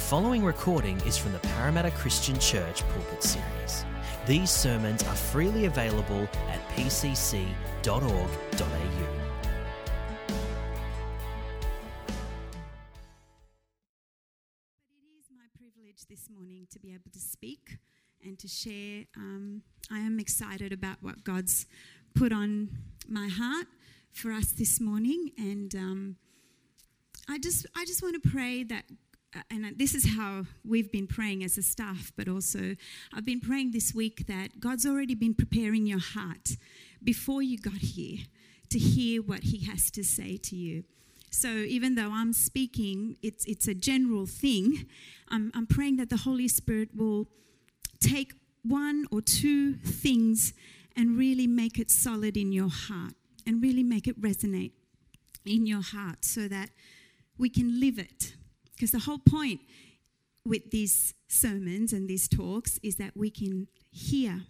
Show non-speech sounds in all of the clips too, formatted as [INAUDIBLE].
The following recording is from the Parramatta Christian Church Pulpit Series. These sermons are freely available at pcc.org.au. But it is my privilege this morning to be able to speak and to share. Um, I am excited about what God's put on my heart for us this morning, and um, I just I just want to pray that. Uh, and this is how we've been praying as a staff, but also I've been praying this week that God's already been preparing your heart before you got here to hear what He has to say to you. So even though I'm speaking, it's, it's a general thing, I'm, I'm praying that the Holy Spirit will take one or two things and really make it solid in your heart and really make it resonate in your heart so that we can live it. Because the whole point with these sermons and these talks is that we can hear,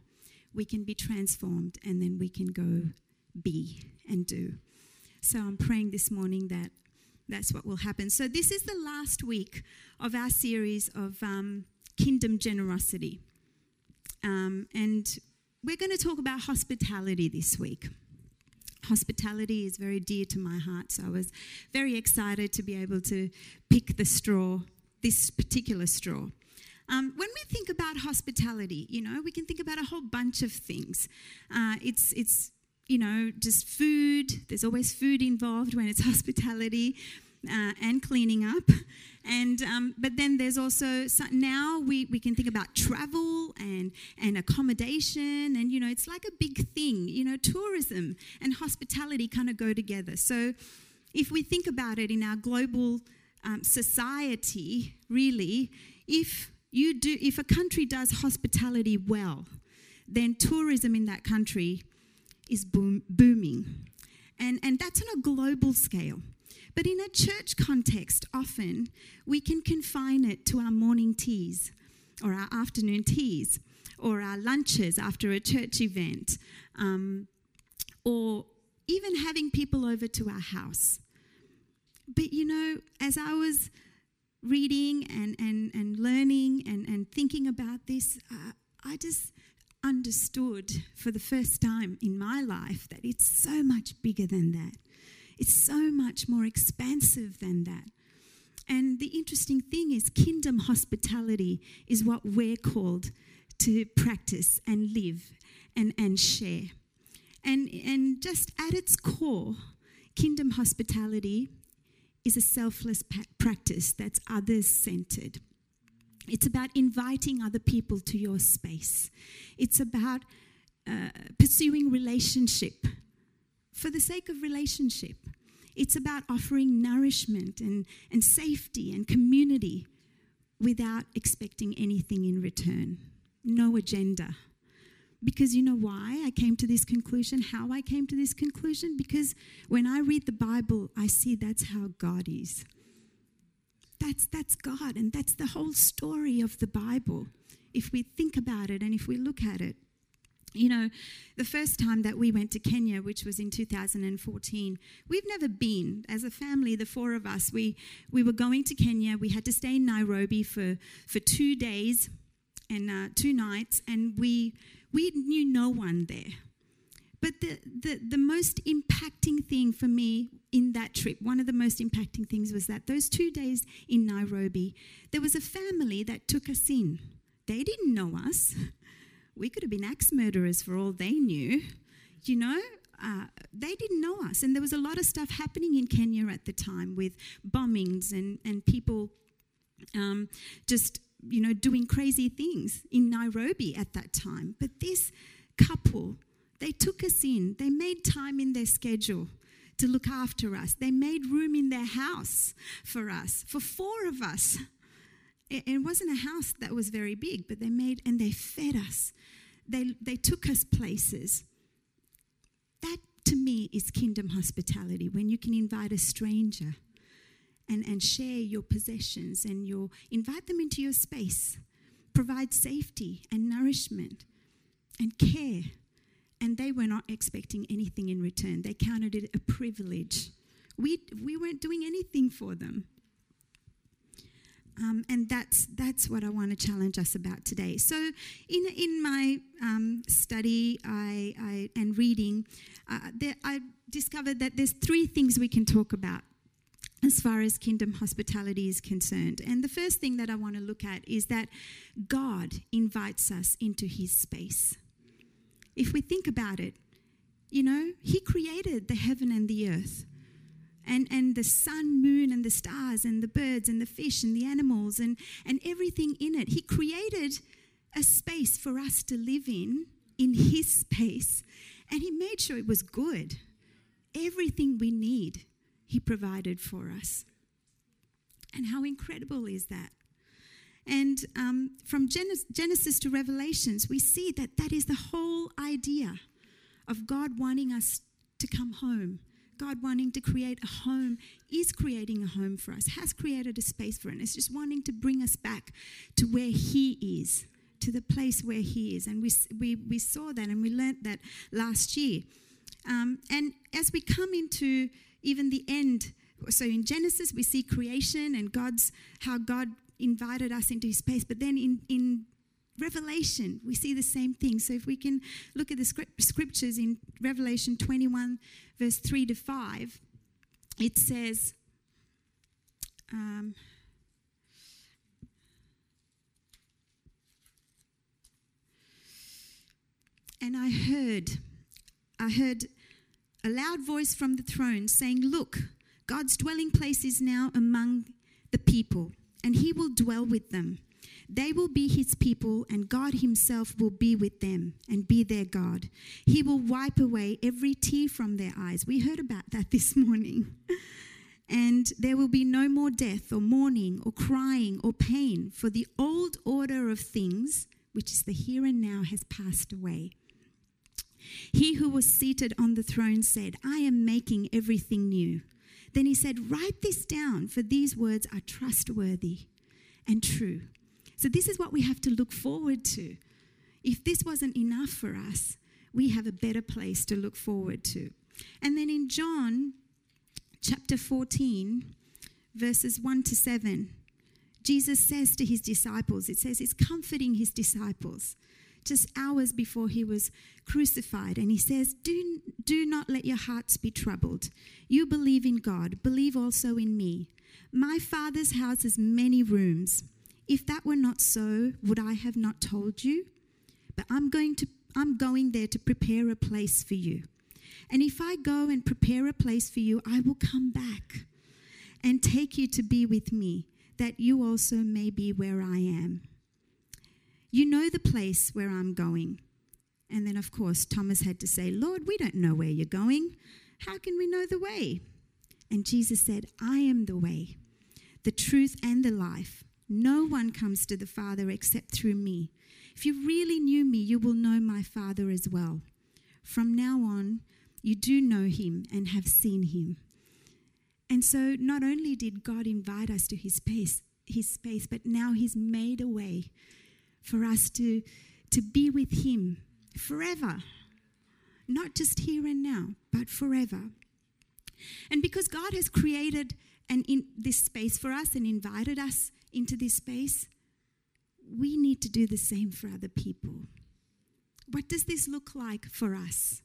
we can be transformed, and then we can go be and do. So I'm praying this morning that that's what will happen. So this is the last week of our series of um, kingdom generosity. Um, and we're going to talk about hospitality this week. Hospitality is very dear to my heart, so I was very excited to be able to pick the straw, this particular straw. Um, when we think about hospitality, you know, we can think about a whole bunch of things. Uh, it's, it's, you know, just food. There's always food involved when it's [LAUGHS] hospitality uh, and cleaning up. And um, but then there's also now we, we can think about travel and and accommodation and you know it's like a big thing. You know, tourism and hospitality kind of go together. So if we think about it in our global um, society, really, if you do if a country does hospitality well, then tourism in that country is boom, booming. And, and that's on a global scale. But in a church context, often we can confine it to our morning teas or our afternoon teas or our lunches after a church event um, or even having people over to our house. But you know, as I was reading and, and, and learning and, and thinking about this, uh, I just understood for the first time in my life that it's so much bigger than that. It's so much more expansive than that. And the interesting thing is, kingdom hospitality is what we're called to practice and live and, and share. And, and just at its core, kingdom hospitality is a selfless practice that's others centered. It's about inviting other people to your space. It's about uh, pursuing relationship for the sake of relationship. It's about offering nourishment and, and safety and community without expecting anything in return. No agenda. Because you know why I came to this conclusion, how I came to this conclusion? Because when I read the Bible, I see that's how God is. That's, that's God, and that's the whole story of the Bible. If we think about it and if we look at it, you know, the first time that we went to Kenya, which was in 2014, we've never been. As a family, the four of us, we, we were going to Kenya. We had to stay in Nairobi for, for two days and uh, two nights, and we, we knew no one there. But the, the, the most impacting thing for me in that trip, one of the most impacting things was that those two days in Nairobi, there was a family that took us in. They didn't know us. We could have been axe murderers for all they knew. You know, uh, they didn't know us. And there was a lot of stuff happening in Kenya at the time with bombings and, and people um, just, you know, doing crazy things in Nairobi at that time. But this couple, they took us in, they made time in their schedule to look after us, they made room in their house for us, for four of us. It wasn't a house that was very big, but they made and they fed us. They, they took us places. That to me is kingdom hospitality when you can invite a stranger and, and share your possessions and your invite them into your space, provide safety and nourishment and care. And they were not expecting anything in return. They counted it a privilege. We, we weren't doing anything for them. Um, and that's that's what I want to challenge us about today. So, in in my um, study I, I, and reading, uh, there, I discovered that there's three things we can talk about as far as kingdom hospitality is concerned. And the first thing that I want to look at is that God invites us into His space. If we think about it, you know, He created the heaven and the earth and, and the sun, moon, and the stars, and the birds, and the fish, and the animals, and, and everything in it. He created a space for us to live in, in His space, and He made sure it was good. Everything we need, He provided for us. And how incredible is that? And um, from Genesis to Revelations, we see that that is the whole idea of God wanting us to come home God wanting to create a home, is creating a home for us, has created a space for us. It's just wanting to bring us back to where He is, to the place where He is. And we, we, we saw that and we learnt that last year. Um, and as we come into even the end, so in Genesis, we see creation and God's, how God invited us into His space. But then in, in Revelation, we see the same thing. So if we can look at the scriptures in Revelation 21, verse 3 to 5, it says, um, and I heard, I heard a loud voice from the throne saying, Look, God's dwelling place is now among the people, and he will dwell with them. They will be his people, and God himself will be with them and be their God. He will wipe away every tear from their eyes. We heard about that [LAUGHS] this morning. and there will be no more death, or mourning, or crying, or pain, for the old order of things, which is the here and now, has passed away. He who was seated on the throne said, I am making everything new. Then he said, Write this down, for these words are trustworthy and true. So, this is what we have to look forward to. If this wasn't enough for us, we have a better place to look forward to. And then in John chapter 14, verses 1 to 7, Jesus says to his disciples, it says he's comforting his disciples just hours before he was crucified. And he says, do, do not let your hearts be troubled. You believe in God, believe also in me. My Father's house has many rooms. If that were not so, would I have not told you? But I'm going to I'm going there to prepare a place for you. And if I go and prepare a place for you, I will come back and take you to be with me, that you also may be where I am. You know the place where I'm going. And then, of course, Thomas had to say, Lord, we don't know where you're going. How can we know the way? And Jesus said, I am the way, the truth, and the life. No one comes to the Father except through me. If you really knew me, you will know my Father as well. From now on, you do know him and have seen him. And so, not only did God invite us to his space, his space, but now he's made a way for us to, to be with him forever. Not just here and now, but forever. And because God has created and in this space for us and invited us into this space, we need to do the same for other people. What does this look like for us?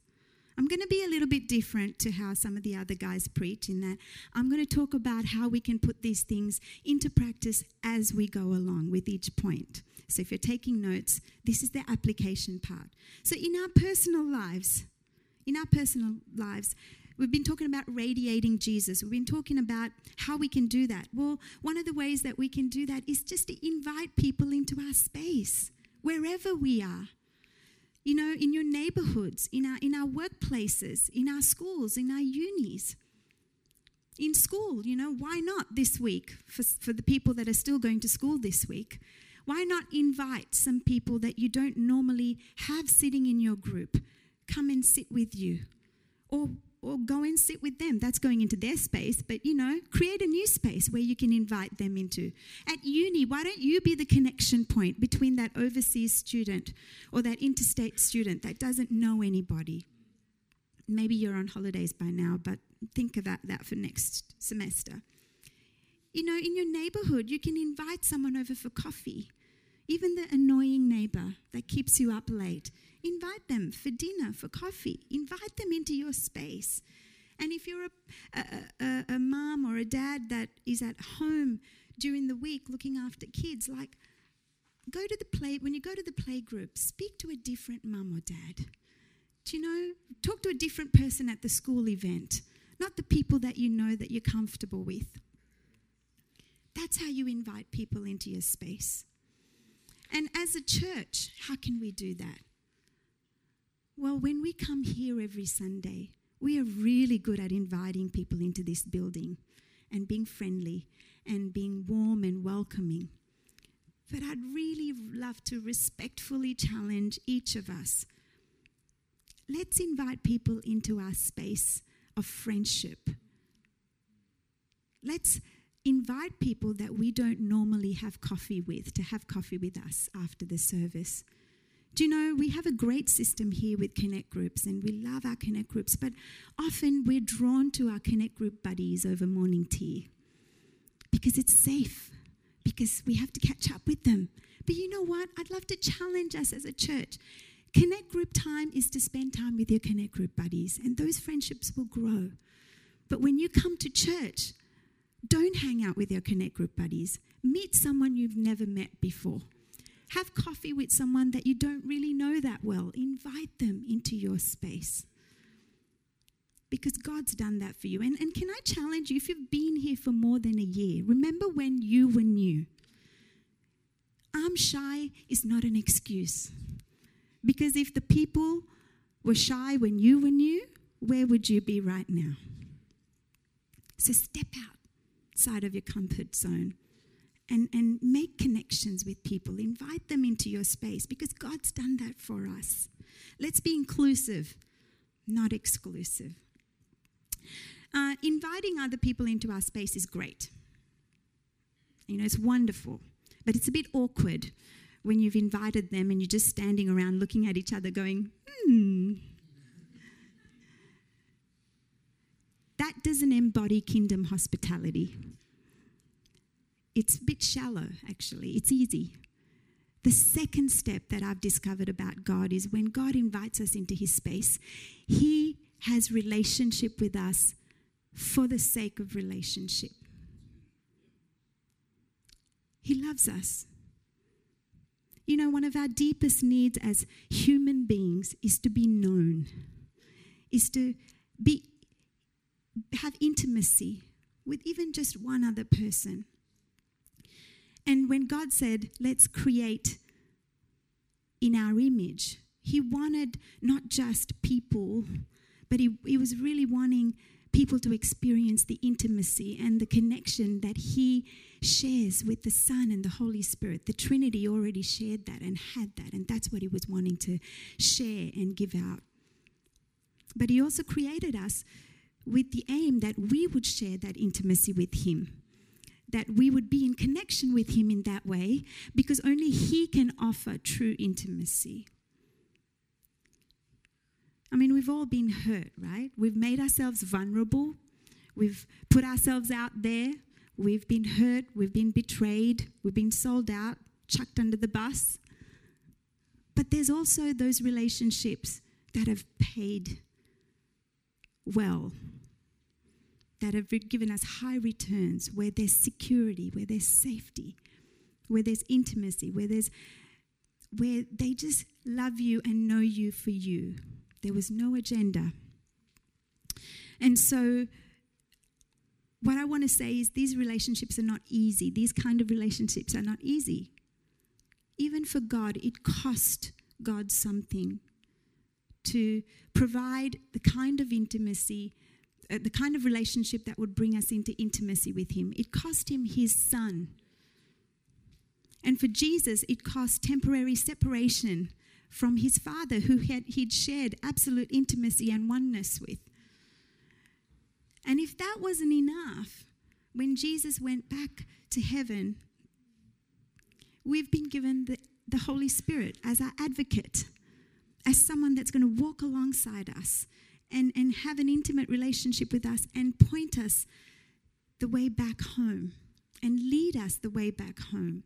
I'm going to be a little bit different to how some of the other guys preach, in that I'm going to talk about how we can put these things into practice as we go along with each point. So, if you're taking notes, this is the application part. So, in our personal lives, in our personal lives, We've been talking about radiating Jesus. We've been talking about how we can do that. Well, one of the ways that we can do that is just to invite people into our space, wherever we are. You know, in your neighborhoods, in our, in our workplaces, in our schools, in our unis. In school, you know, why not this week for, for the people that are still going to school this week? Why not invite some people that you don't normally have sitting in your group? Come and sit with you. Or or go and sit with them. That's going into their space, but you know, create a new space where you can invite them into. At uni, why don't you be the connection point between that overseas student or that interstate student that doesn't know anybody? Maybe you're on holidays by now, but think about that for next semester. You know, in your neighborhood, you can invite someone over for coffee. Even the annoying neighbor that keeps you up late, invite them for dinner, for coffee. Invite them into your space. And if you're a, a, a, a mom or a dad that is at home during the week looking after kids, like go to the play, when you go to the play group, speak to a different mum or dad. Do you know? Talk to a different person at the school event, not the people that you know that you're comfortable with. That's how you invite people into your space. And as a church, how can we do that? Well, when we come here every Sunday, we are really good at inviting people into this building and being friendly and being warm and welcoming. But I'd really love to respectfully challenge each of us. Let's invite people into our space of friendship. Let's invite people that we don't normally have coffee with to have coffee with us after the service. Do you know, we have a great system here with Connect groups and we love our Connect groups, but often we're drawn to our Connect group buddies over morning tea because it's safe, because we have to catch up with them. But you know what? I'd love to challenge us as a church. Connect group time is to spend time with your Connect group buddies, and those friendships will grow. But when you come to church, don't hang out with your Connect group buddies. Meet someone you've never met before. Have coffee with someone that you don't really know that well. Invite them into your space. Because God's done that for you. And, and can I challenge you, if you've been here for more than a year, remember when you were new? I'm shy is not an excuse. Because if the people were shy when you were new, where would you be right now? So step outside of your comfort zone and, and make connections with people. Invite them into your space because God's done that for us. Let's be inclusive, not exclusive. Uh, inviting other people into our space is great. You know, it's wonderful, but it's a bit awkward when you've invited them and you're just standing around looking at each other going, hmm. That doesn't embody kingdom hospitality. It's a bit shallow, actually. It's easy. The second step that I've discovered about God is when God invites us into his space, he has relationship with us for the sake of relationship. He loves us. You know, one of our deepest needs as human beings is to be known, is to be have intimacy with even just one other person. And when God said, let's create in our image, He wanted not just people, but He, he was really wanting people to experience the intimacy and the connection that He shares with the Son and the Holy Spirit. The Trinity already shared that and had that, and that's what He was wanting to share and give out. But He also created us with the aim that we would share that intimacy with Him that we would be in connection with Him in that way because only He can offer true intimacy. I mean, we've all been hurt, right? We've made ourselves vulnerable. We've put ourselves out there. We've been hurt. We've been betrayed. We've been sold out, chucked under the bus. But there's also those relationships that have paid well that have given us high returns, where there's security, where there's safety, where there's intimacy, where there's where they just love you and know you for you. There was no agenda. And so what I want to say is these relationships are not easy. These kind of relationships are not easy. Even for God, it cost God something to provide the kind of intimacy Uh, the kind of relationship that would bring us into intimacy with Him. It cost Him His Son. And for Jesus, it cost temporary separation from His Father, who had, He'd shared absolute intimacy and oneness with. And if that wasn't enough, when Jesus went back to heaven, we've been given the, the Holy Spirit as our advocate, as someone that's going to walk alongside us and, and have an intimate relationship with us and point us the way back home and lead us the way back home.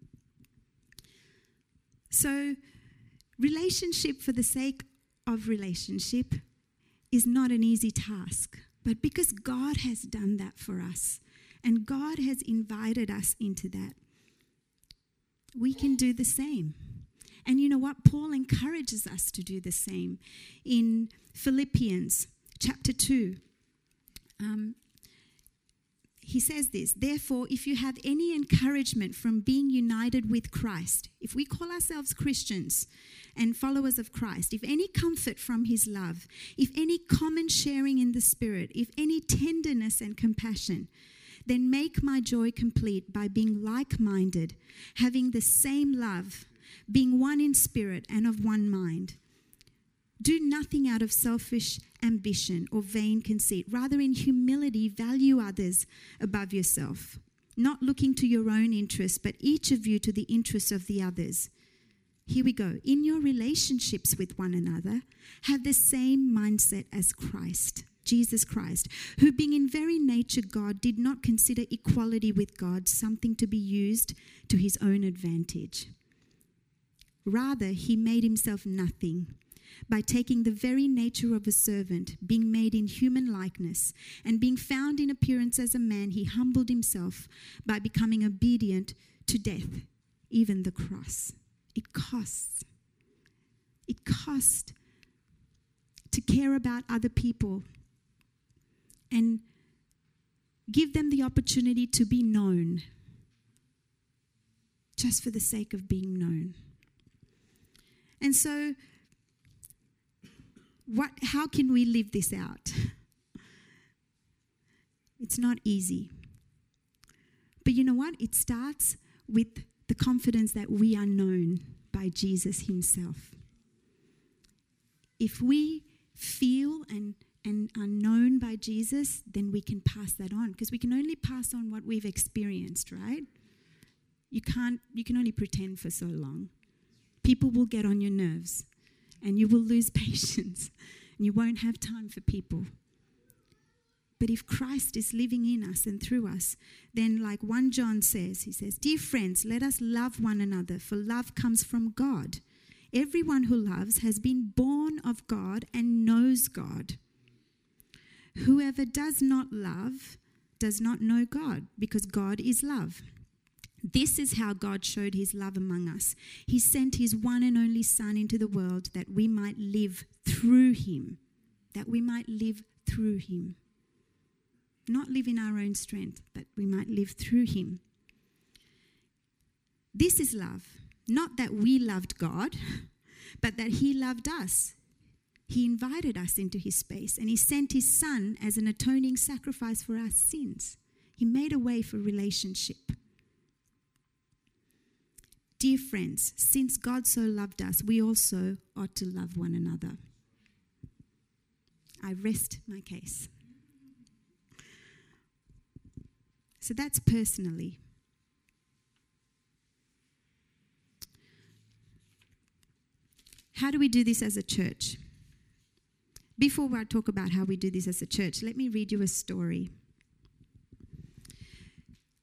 So, relationship for the sake of relationship is not an easy task, but because God has done that for us and God has invited us into that, we can do the same. And you know what? Paul encourages us to do the same in Philippians chapter 2. Um, he says this Therefore, if you have any encouragement from being united with Christ, if we call ourselves Christians and followers of Christ, if any comfort from his love, if any common sharing in the Spirit, if any tenderness and compassion, then make my joy complete by being like minded, having the same love, being one in spirit and of one mind. Do nothing out of selfish ambition or vain conceit. Rather, in humility, value others above yourself, not looking to your own interests, but each of you to the interests of the others. Here we go. In your relationships with one another, have the same mindset as Christ, Jesus Christ, who, being in very nature God, did not consider equality with God something to be used to his own advantage. Rather, he made himself nothing by taking the very nature of a servant, being made in human likeness, and being found in appearance as a man, he humbled himself by becoming obedient to death, even the cross. It costs. It costs to care about other people and give them the opportunity to be known just for the sake of being known. And so what, how can we live this out? [LAUGHS] It's not easy. But you know what? It starts with the confidence that we are known by Jesus Himself. If we feel and, and are known by Jesus, then we can pass that on because we can only pass on what we've experienced, right? You can't, you can only pretend for so long. People will get on your nerves and you will lose [LAUGHS] patience and you won't have time for people. But if Christ is living in us and through us, then, like 1 John says, he says, Dear friends, let us love one another, for love comes from God. Everyone who loves has been born of God and knows God. Whoever does not love does not know God, because God is love. This is how God showed his love among us. He sent his one and only Son into the world that we might live through him. That we might live through him. Not live in our own strength, but we might live through him. This is love. Not that we loved God, [LAUGHS] but that he loved us. He invited us into his space and he sent his Son as an atoning sacrifice for our sins. He made a way for relationship. Dear friends, since God so loved us, we also ought to love one another. I rest my case. So that's personally. How do we do this as a church? Before I talk about how we do this as a church, let me read you a story.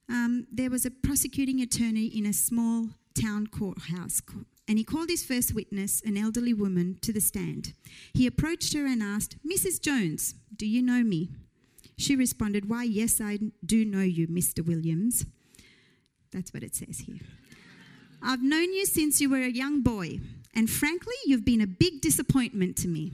Um, there was a prosecuting attorney in a small town courthouse, and he called his first witness, an elderly woman, to the stand. He approached her and asked, Mrs. Jones, do you know me? She responded, Why, yes, I do know you, Mr. Williams. That's what it says here. I've known you since you were a young boy, and frankly, you've been a big disappointment to me.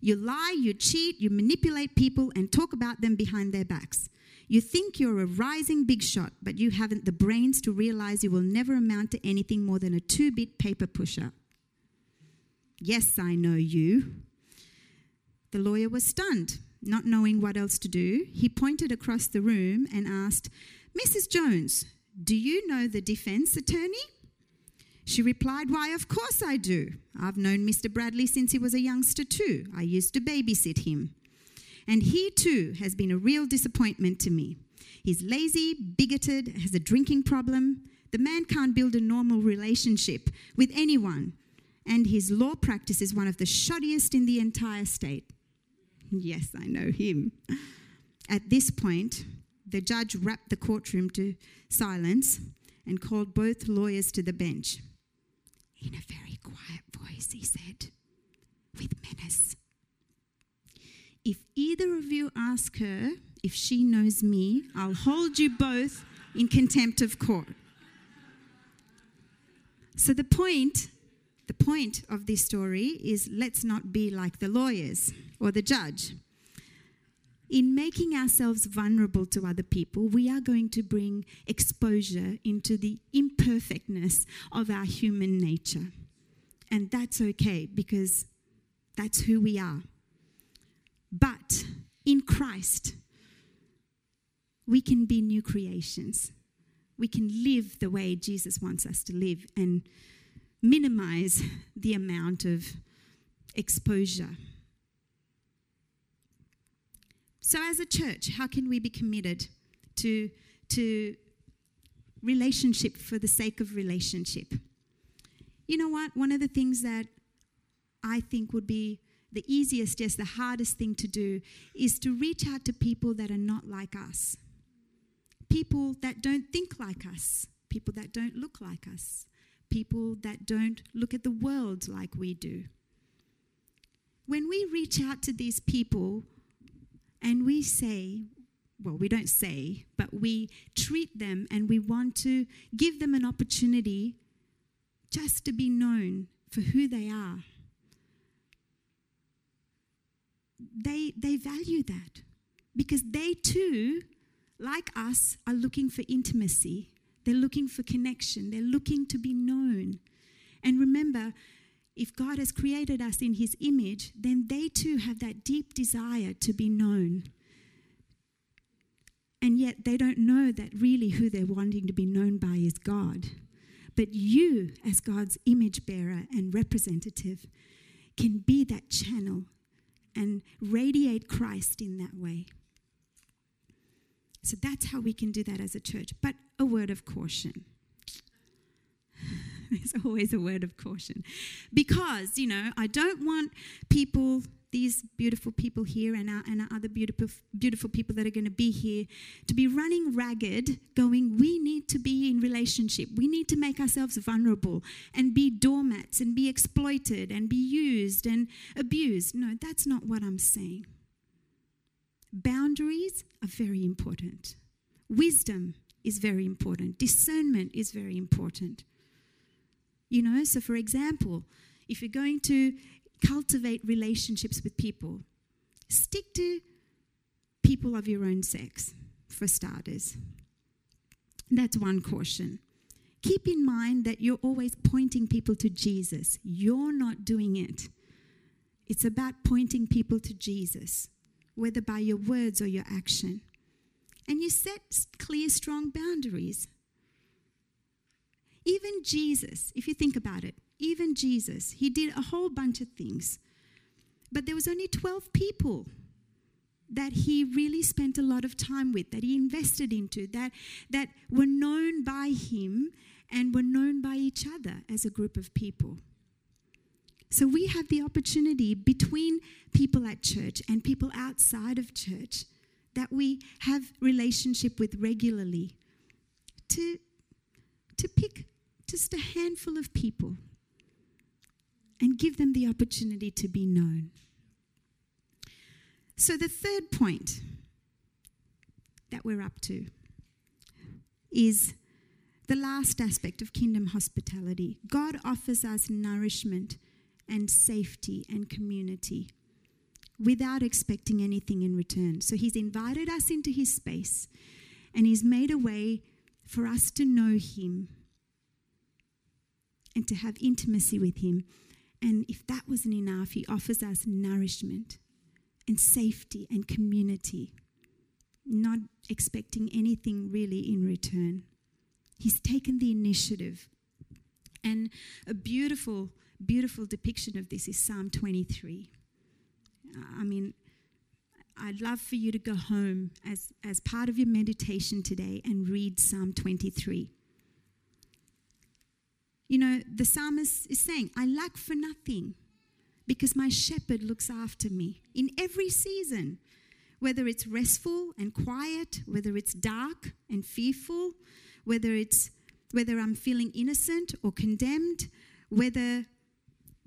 You lie, you cheat, you manipulate people, and talk about them behind their backs. You think you're a rising big shot, but you haven't the brains to realize you will never amount to anything more than a two bit paper pusher. Yes, I know you. The lawyer was stunned, not knowing what else to do. He pointed across the room and asked, Mrs. Jones, do you know the defense attorney? She replied, Why, of course I do. I've known Mr. Bradley since he was a youngster, too. I used to babysit him and he too has been a real disappointment to me. He's lazy, bigoted, has a drinking problem. The man can't build a normal relationship with anyone, and his law practice is one of the shoddiest in the entire state. Yes, I know him. At this point, the judge rapped the courtroom to silence and called both lawyers to the bench. In a very quiet voice, he said, with menace, If either of you ask her if she knows me, I'll hold you both in contempt of court. So the point, the point of this story is let's not be like the lawyers or the judge. In making ourselves vulnerable to other people, we are going to bring exposure into the imperfectness of our human nature. And that's okay because that's who we are. But in Christ, we can be new creations. We can live the way Jesus wants us to live and minimize the amount of exposure. So, as a church, how can we be committed to, to relationship for the sake of relationship? You know what? One of the things that I think would be the easiest, yes, the hardest thing to do is to reach out to people that are not like us people that don't think like us, people that don't look like us, people that don't look at the world like we do. When we reach out to these people and we say, well, we don't say, but we treat them and we want to give them an opportunity just to be known for who they are. They, they value that because they too like us, are looking for intimacy. They're looking for connection. They're looking to be known. And remember, if God has created us in His image, then they too have that deep desire to be known. And yet they don't know that really who they're wanting to be known by is God. But you, as God's image bearer and representative, can be that channel and radiate Christ in that way. So that's how we can do that as a church. But a word of caution. [LAUGHS] There's always a word of caution. Because, you know, I don't want people, these beautiful people here and our, and our other beautiful, beautiful people that are going to be here, to be running ragged, going, we need to be in relationship. We need to make ourselves vulnerable and be doormats and be exploited and be used and abused. No, that's not what I'm saying. Boundaries are very important. Wisdom is very important. Discernment is very important. You know, so for example, if you're going to cultivate relationships with people, stick to people of your own sex, for starters. That's one caution. Keep in mind that you're always pointing people to Jesus. You're not doing it. It's about pointing people to Jesus whether by your words or your action. And you set clear, strong boundaries. Even Jesus, if you think about it, even Jesus, he did a whole bunch of things. But there was only 12 people that he really spent a lot of time with, that he invested into, that, that were known by him and were known by each other as a group of people. So we have the opportunity between people at church and people outside of church that we have relationship with regularly to, to pick just a handful of people and give them the opportunity to be known. So, the third point that we're up to is the last aspect of kingdom hospitality. God offers us nourishment and safety and community without expecting anything in return. So he's invited us into his space and he's made a way for us to know him and to have intimacy with him. And if that wasn't enough, he offers us nourishment and safety and community, not expecting anything really in return. He's taken the initiative. And a beautiful beautiful depiction of this is Psalm 23. I mean, I'd love for you to go home as, as part of your meditation today and read Psalm 23. You know, the psalmist is saying, I lack for nothing because my shepherd looks after me in every season. whether it's restful and quiet, whether it's dark and fearful, whether it's whether I'm feeling innocent or condemned, whether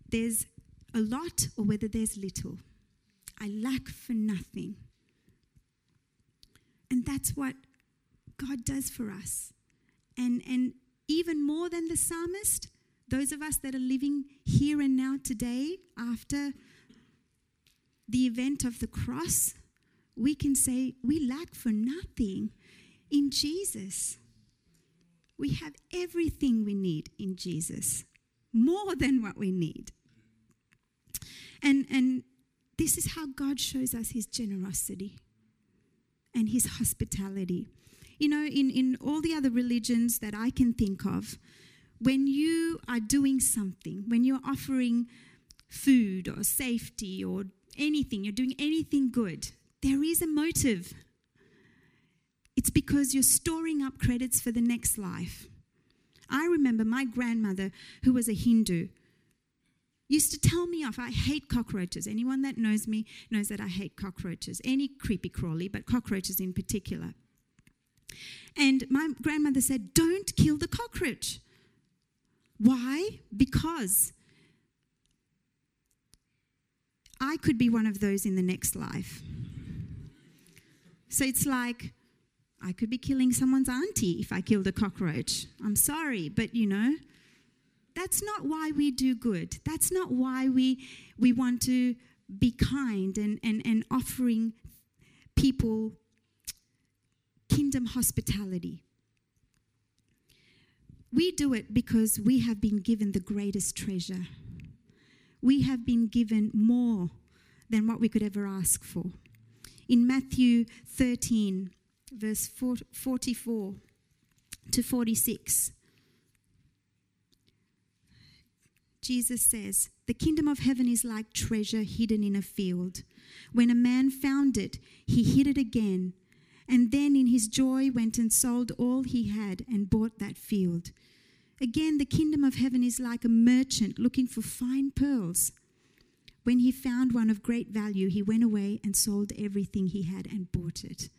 there's a lot or whether there's little. I lack for nothing. And that's what God does for us. And, and even more than the psalmist, those of us that are living here and now today after the event of the cross, we can say we lack for nothing in Jesus. We have everything we need in Jesus, more than what we need. And, and this is how God shows us his generosity and his hospitality. You know, in, in all the other religions that I can think of, when you are doing something, when you're offering food or safety or anything, you're doing anything good, there is a motive. It's because you're storing up credits for the next life. I remember my grandmother, who was a Hindu, used to tell me off. I hate cockroaches. Anyone that knows me knows that I hate cockroaches, any creepy crawly, but cockroaches in particular. And my grandmother said, Don't kill the cockroach. Why? Because I could be one of those in the next life. So it's like, I could be killing someone's auntie if I killed a cockroach. I'm sorry, but you know, that's not why we do good. That's not why we, we want to be kind and, and, and offering people kingdom hospitality. We do it because we have been given the greatest treasure. We have been given more than what we could ever ask for. In Matthew 13, verse 44 to 46, Jesus says, The kingdom of heaven is like treasure hidden in a field. When a man found it, he hid it again, and then in his joy went and sold all he had and bought that field. Again, the kingdom of heaven is like a merchant looking for fine pearls. When he found one of great value, he went away and sold everything he had and bought it.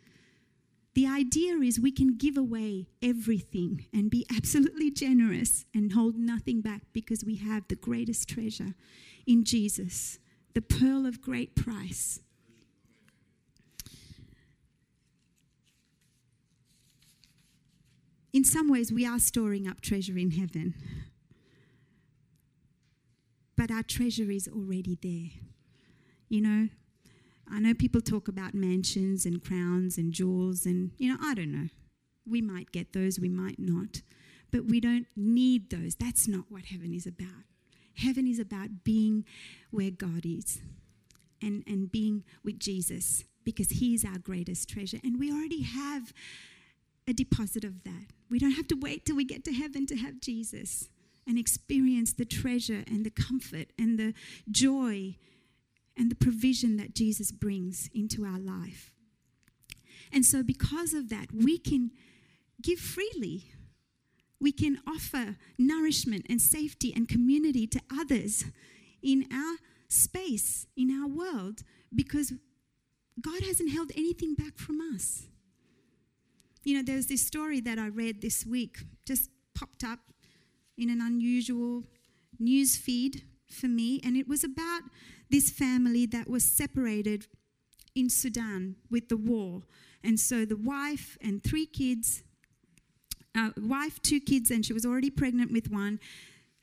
The idea is we can give away everything and be absolutely generous and hold nothing back because we have the greatest treasure in Jesus, the pearl of great price. In some ways, we are storing up treasure in heaven but our treasure is already there. You know, I know people talk about mansions and crowns and jewels, and, you know, I don't know. We might get those, we might not. But we don't need those. That's not what heaven is about. Heaven is about being where God is and, and being with Jesus because He is our greatest treasure. And we already have a deposit of that. We don't have to wait till we get to heaven to have Jesus and experience the treasure and the comfort and the joy and the provision that Jesus brings into our life. And so, because of that, we can give freely. We can offer nourishment and safety and community to others in our space, in our world, because God hasn't held anything back from us. You know, there's this story that I read this week, just popped up in an unusual news feed for me, and it was about this family that was separated in Sudan with the war. And so the wife and three kids, uh, wife, two kids, and she was already pregnant with one,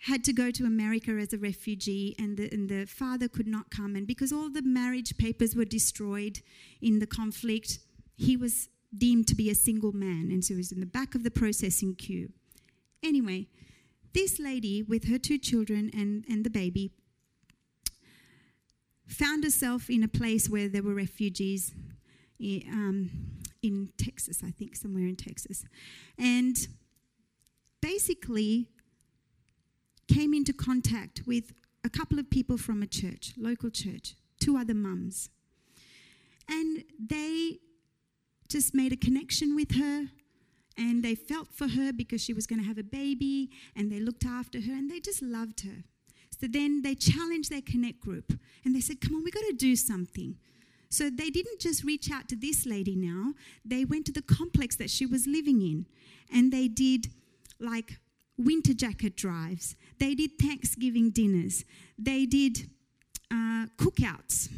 had to go to America as a refugee, and the, and the father could not come. And because all the marriage papers were destroyed in the conflict, he was deemed to be a single man, and so he was in the back of the processing queue. Anyway, this lady, with her two children and, and the baby, found herself in a place where there were refugees um, in Texas, I think, somewhere in Texas. And basically came into contact with a couple of people from a church, local church, two other mums. And they just made a connection with her and they felt for her because she was going to have a baby and they looked after her and they just loved her. So then they challenged their connect group and they said, Come on, we've got to do something. So they didn't just reach out to this lady now, they went to the complex that she was living in and they did like winter jacket drives, they did Thanksgiving dinners, they did uh, cookouts.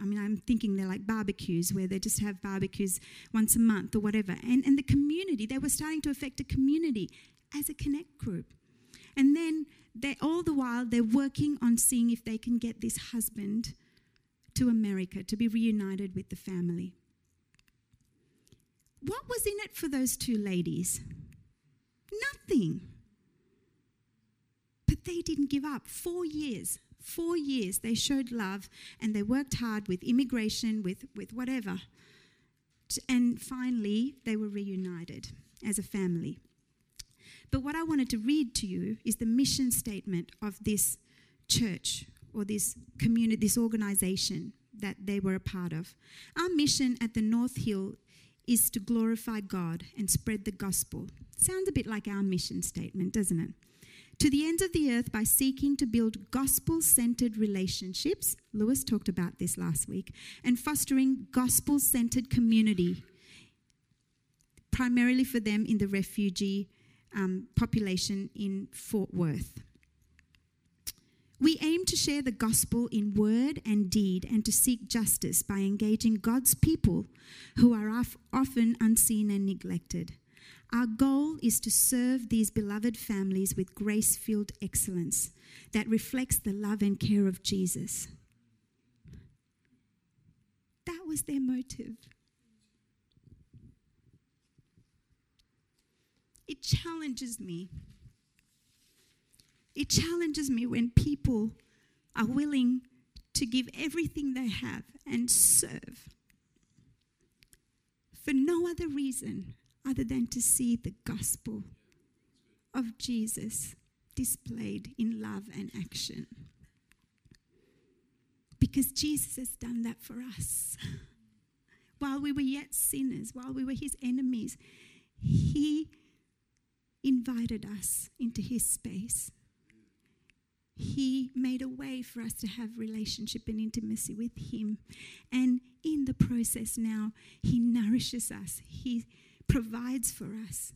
I mean, I'm thinking they're like barbecues where they just have barbecues once a month or whatever. And, and the community, they were starting to affect a community as a connect group. And then they, all the while, they're working on seeing if they can get this husband to America to be reunited with the family. What was in it for those two ladies? Nothing. But they didn't give up. Four years, four years, they showed love and they worked hard with immigration, with, with whatever. And finally, they were reunited as a family. But what I wanted to read to you is the mission statement of this church or this community, this organization that they were a part of. Our mission at the North Hill is to glorify God and spread the gospel. Sounds a bit like our mission statement, doesn't it? To the ends of the earth by seeking to build gospel centered relationships. Lewis talked about this last week. And fostering gospel centered community, primarily for them in the refugee um, population in Fort Worth. We aim to share the gospel in word and deed and to seek justice by engaging God's people who are often unseen and neglected. Our goal is to serve these beloved families with grace filled excellence that reflects the love and care of Jesus. That was their motive. It challenges me. It challenges me when people are willing to give everything they have and serve for no other reason other than to see the gospel of Jesus displayed in love and action. Because Jesus has done that for us. While we were yet sinners, while we were his enemies, he invited us into his space. He made a way for us to have relationship and intimacy with him. And in the process now, he nourishes us. He provides for us.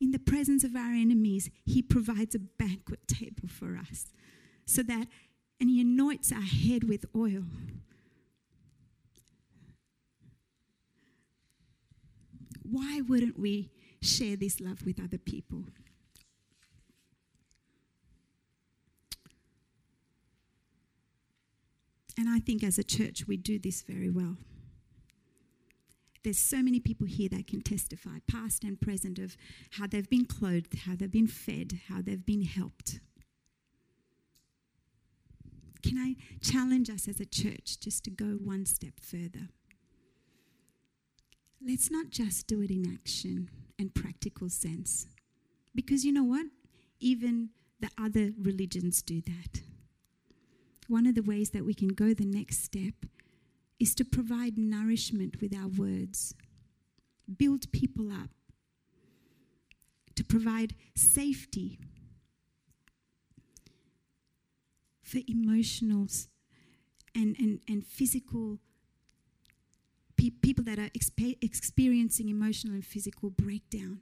In the presence of our enemies, he provides a banquet table for us. So that and he anoints our head with oil. Why wouldn't we share this love with other people. And I think as a church, we do this very well. There's so many people here that can testify, past and present, of how they've been clothed, how they've been fed, how they've been helped. Can I challenge us as a church just to go one step further? Let's not just do it in action and practical sense. Because you know what? Even the other religions do that. One of the ways that we can go the next step is to provide nourishment with our words, build people up, to provide safety for emotional and, and, and physical pe- people that are expe- experiencing emotional and physical breakdown.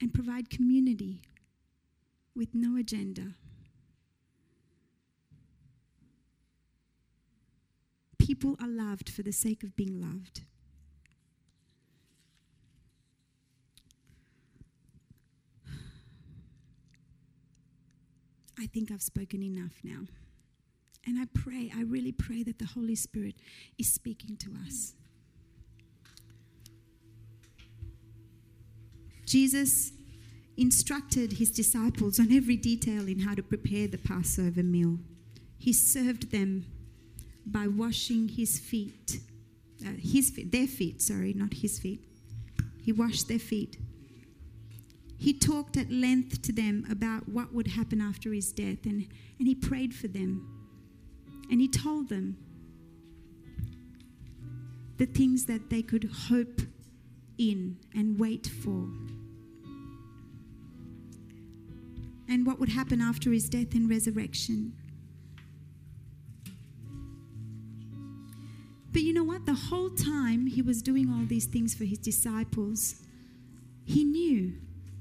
And provide community with no agenda. People are loved for the sake of being loved. I think I've spoken enough now. And I pray, I really pray that the Holy Spirit is speaking to us. Jesus instructed his disciples on every detail in how to prepare the Passover meal. He served them by washing his feet, uh, his feet, their feet, sorry, not his feet. He washed their feet. He talked at length to them about what would happen after his death, and, and he prayed for them. And he told them the things that they could hope in and wait for. And what would happen after his death and resurrection. Throughout the whole time he was doing all these things for his disciples, he knew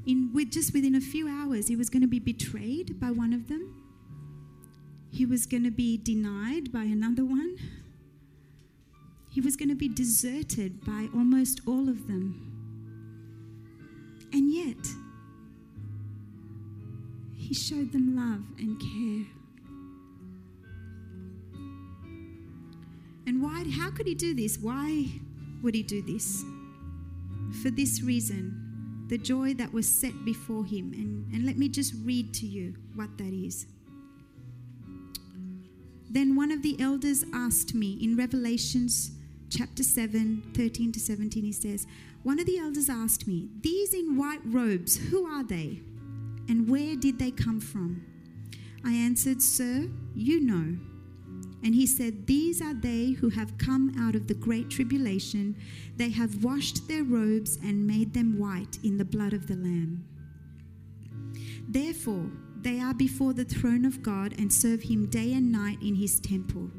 in with just within a few hours he was going to be betrayed by one of them. He was going to be denied by another one. He was going to be deserted by almost all of them. And yet, he showed them love and care. And why how could he do this? Why would he do this? For this reason, the joy that was set before him. And, and let me just read to you what that is. Then one of the elders asked me in Revelations chapter 7, 13 to 17, he says, One of the elders asked me, These in white robes, who are they? And where did they come from? I answered, Sir, you know. And he said, These are they who have come out of the great tribulation. They have washed their robes and made them white in the blood of the Lamb. Therefore, they are before the throne of God and serve him day and night in his temple.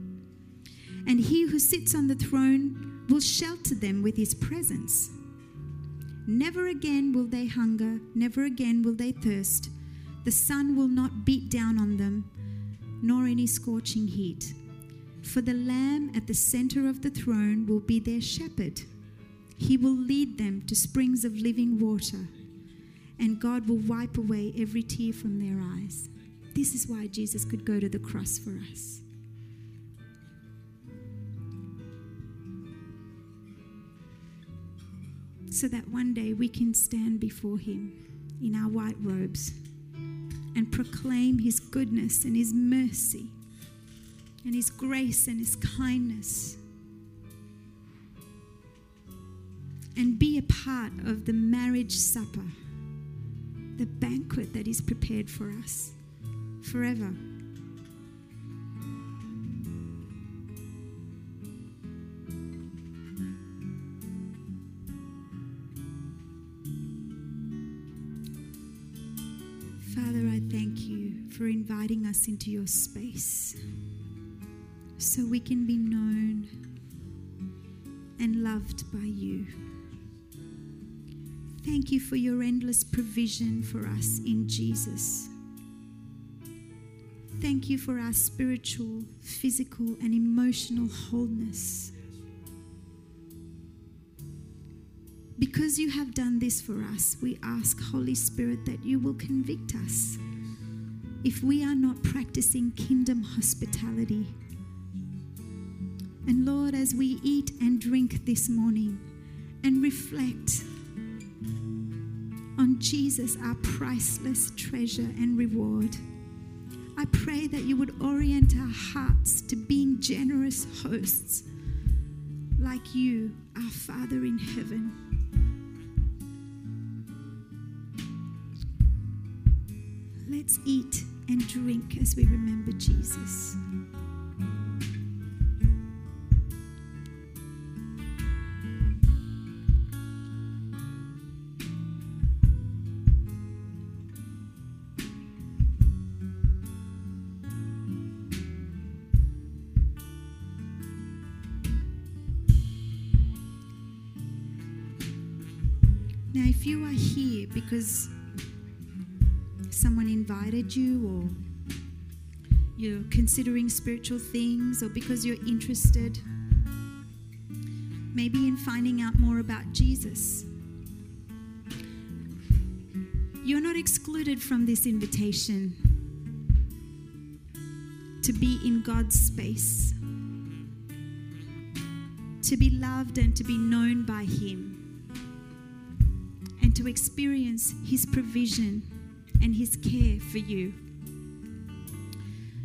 And he who sits on the throne will shelter them with his presence. Never again will they hunger, never again will they thirst. The sun will not beat down on them, nor any scorching heat. For the Lamb at the center of the throne will be their shepherd. He will lead them to springs of living water, and God will wipe away every tear from their eyes. This is why Jesus could go to the cross for us. So that one day we can stand before Him in our white robes and proclaim His goodness and His mercy and His grace and His kindness. And be a part of the marriage supper, the banquet that is prepared for us forever. Father, I thank you for inviting us into your space so we can be known and loved by you. Thank you for your endless provision for us in Jesus. Thank you for our spiritual, physical, and emotional wholeness. Because you have done this for us, we ask, Holy Spirit, that you will convict us if we are not practicing kingdom hospitality. And Lord, as we eat and drink this morning and reflect on Jesus, our priceless treasure and reward, I pray that you would orient our hearts to being generous hosts like you, our Father in heaven. Let's eat and drink as we remember Jesus. Now, if you are here because someone invited you, or you're considering spiritual things, or because you're interested maybe in finding out more about Jesus, you're not excluded from this invitation to be in God's space, to be loved and to be known by Him to experience His provision and His care for you.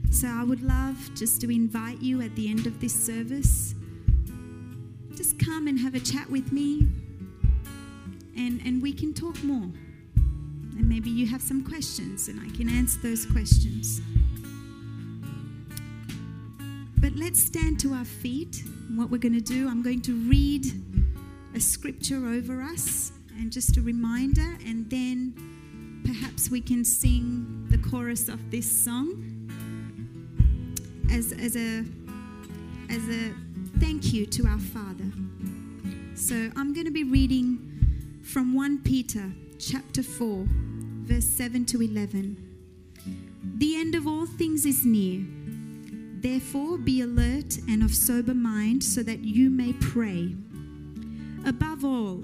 So, I would love just to invite you at the end of this service, just come and have a chat with me, and, and we can talk more. And maybe you have some questions, and I can answer those questions. But let's stand to our feet. What we're going to do, I'm going to read a scripture over us and just a reminder, and then perhaps we can sing the chorus of this song as, as a as a thank you to our Father. So I'm going to be reading from 1 Peter chapter 4, verse 7 to 11. The end of all things is near. Therefore, be alert and of sober mind so that you may pray. Above all,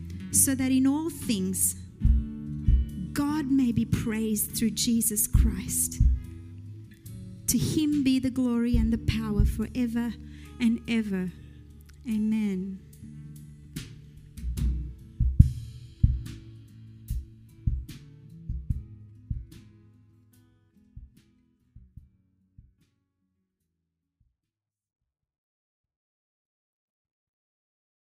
so that in all things God may be praised through Jesus Christ. To him be the glory and the power forever and ever. Amen.